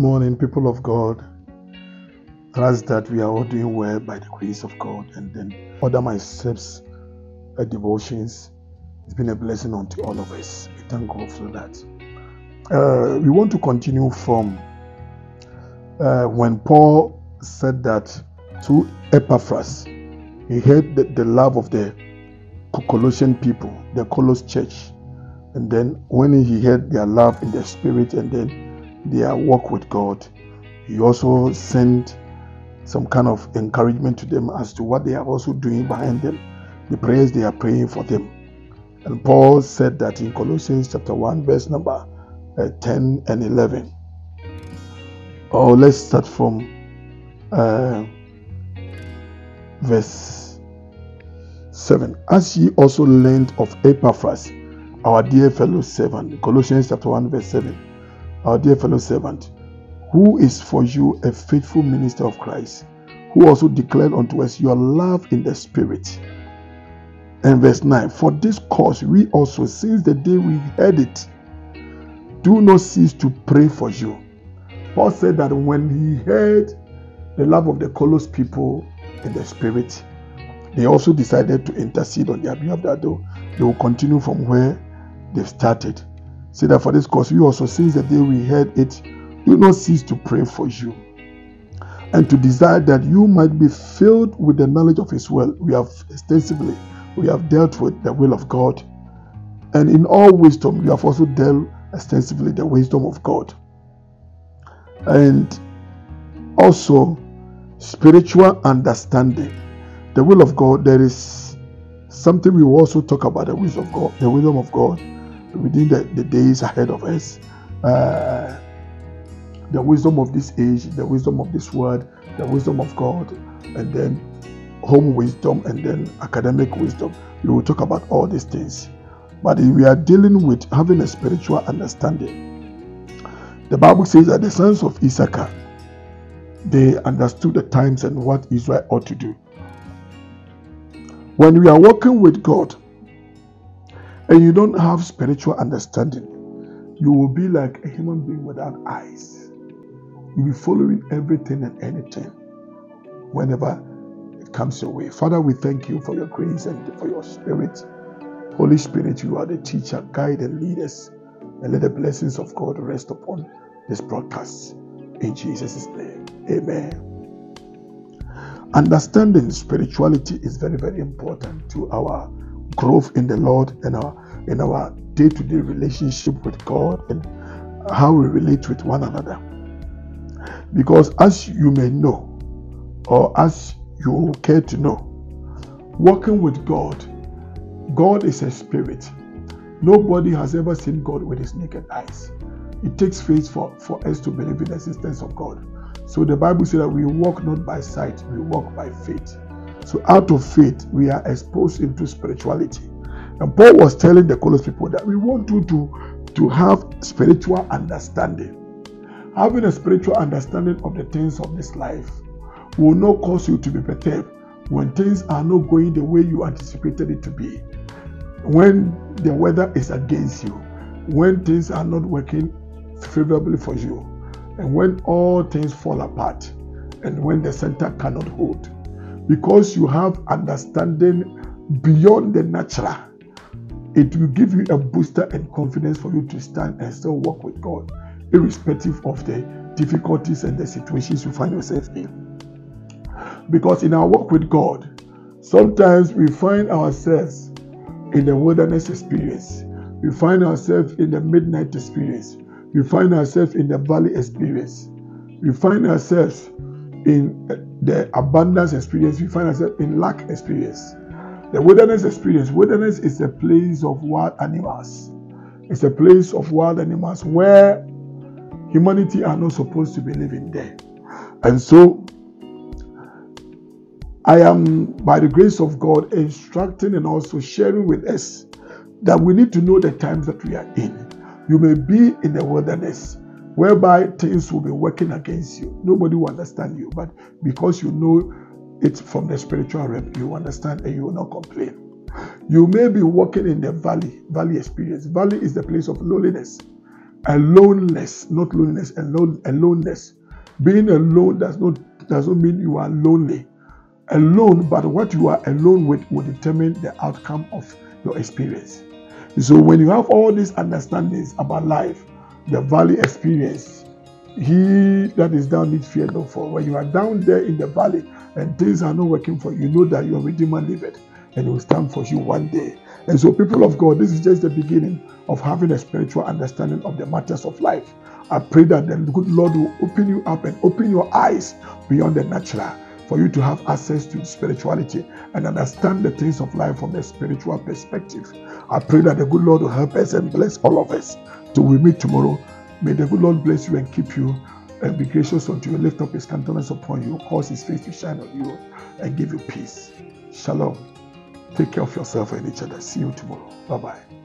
morning, people of God. Trust that we are all doing well by the grace of God. And then order my steps, uh, devotions. It's been a blessing unto all of us. We thank God for that. Uh, we want to continue from uh, when Paul said that to Epaphras, he heard the, the love of the Colossian people, the Colos church. And then when he heard their love in the spirit and then their walk with God, he also sent some kind of encouragement to them as to what they are also doing behind them, the prayers they are praying for them. And Paul said that in Colossians chapter 1, verse number uh, 10 and 11. Oh, let's start from uh, verse 7. As ye also learned of Epaphras, our dear fellow servant, Colossians chapter 1, verse 7. Our dear fellow servant, who is for you a faithful minister of Christ, who also declared unto us your love in the Spirit. And verse 9 For this cause we also, since the day we heard it, do not cease to pray for you. Paul said that when he heard the love of the Colos people in the Spirit, they also decided to intercede on their behalf that they will continue from where they've started. Say that for this cause we also, since the day we heard it, do not cease to pray for you and to desire that you might be filled with the knowledge of his will. We have extensively we have dealt with the will of God. And in all wisdom, we have also dealt extensively the wisdom of God. And also spiritual understanding. The will of God, there is something we also talk about the wisdom of God, the wisdom of God within the, the days ahead of us. Uh, the wisdom of this age, the wisdom of this word, the wisdom of God, and then home wisdom and then academic wisdom. We will talk about all these things. But we are dealing with having a spiritual understanding. The Bible says that the sons of Issachar they understood the times and what Israel ought to do. When we are working with God and you don't have spiritual understanding, you will be like a human being without eyes. You'll be following everything and anything whenever it comes your way. Father, we thank you for your grace and for your spirit. Holy Spirit, you are the teacher, guide, and lead us. And let the blessings of God rest upon this broadcast. In Jesus' name, amen. Understanding spirituality is very, very important to our growth in the Lord and our in our day-to-day relationship with God and how we relate with one another. Because as you may know, or as you care to know, walking with God, God is a spirit. Nobody has ever seen God with his naked eyes. It takes faith for, for us to believe in the existence of God. So the Bible says that we walk not by sight, we walk by faith. So out of faith, we are exposed into spirituality. And Paul was telling the Colossian people that we want you to, to have spiritual understanding. Having a spiritual understanding of the things of this life will not cause you to be perturbed when things are not going the way you anticipated it to be. When the weather is against you, when things are not working favorably for you, and when all things fall apart, and when the center cannot hold. Because you have understanding beyond the natural, it will give you a booster and confidence for you to stand and still walk with God, irrespective of the difficulties and the situations you find yourself in. Because in our walk with God, sometimes we find ourselves in the wilderness experience, we find ourselves in the midnight experience, we find ourselves in the valley experience, we find ourselves in eh, the abundance experience, we find ourselves in lack experience. The wilderness experience, wilderness is a place of wild animals. It's a place of wild animals where humanity are not supposed to be living there. And so I am, by the grace of God, instructing and also sharing with us that we need to know the times that we are in. You may be in the wilderness whereby things will be working against you. Nobody will understand you, but because you know it from the spiritual realm, you understand and you will not complain. You may be walking in the valley, valley experience. Valley is the place of loneliness. aloneness, not loneliness, alone, aloneness. Being alone does not does not mean you are lonely. Alone, but what you are alone with will determine the outcome of your experience. So when you have all these understandings about life, the valley experience, he that is down needs fear no for. When you are down there in the valley and things are not working for you, you know that your Redeemer liveth and it will stand for you one day. And so, people of God, this is just the beginning of having a spiritual understanding of the matters of life. I pray that the good Lord will open you up and open your eyes beyond the natural for you to have access to spirituality and understand the things of life from a spiritual perspective. I pray that the good Lord will help us and bless all of us till we meet tomorrow. May the good Lord bless you and keep you and be gracious unto you, lift up his countenance upon you, cause his face to shine on you, and give you peace. Shalom. Take care of yourself and each other. See you tomorrow. Bye bye.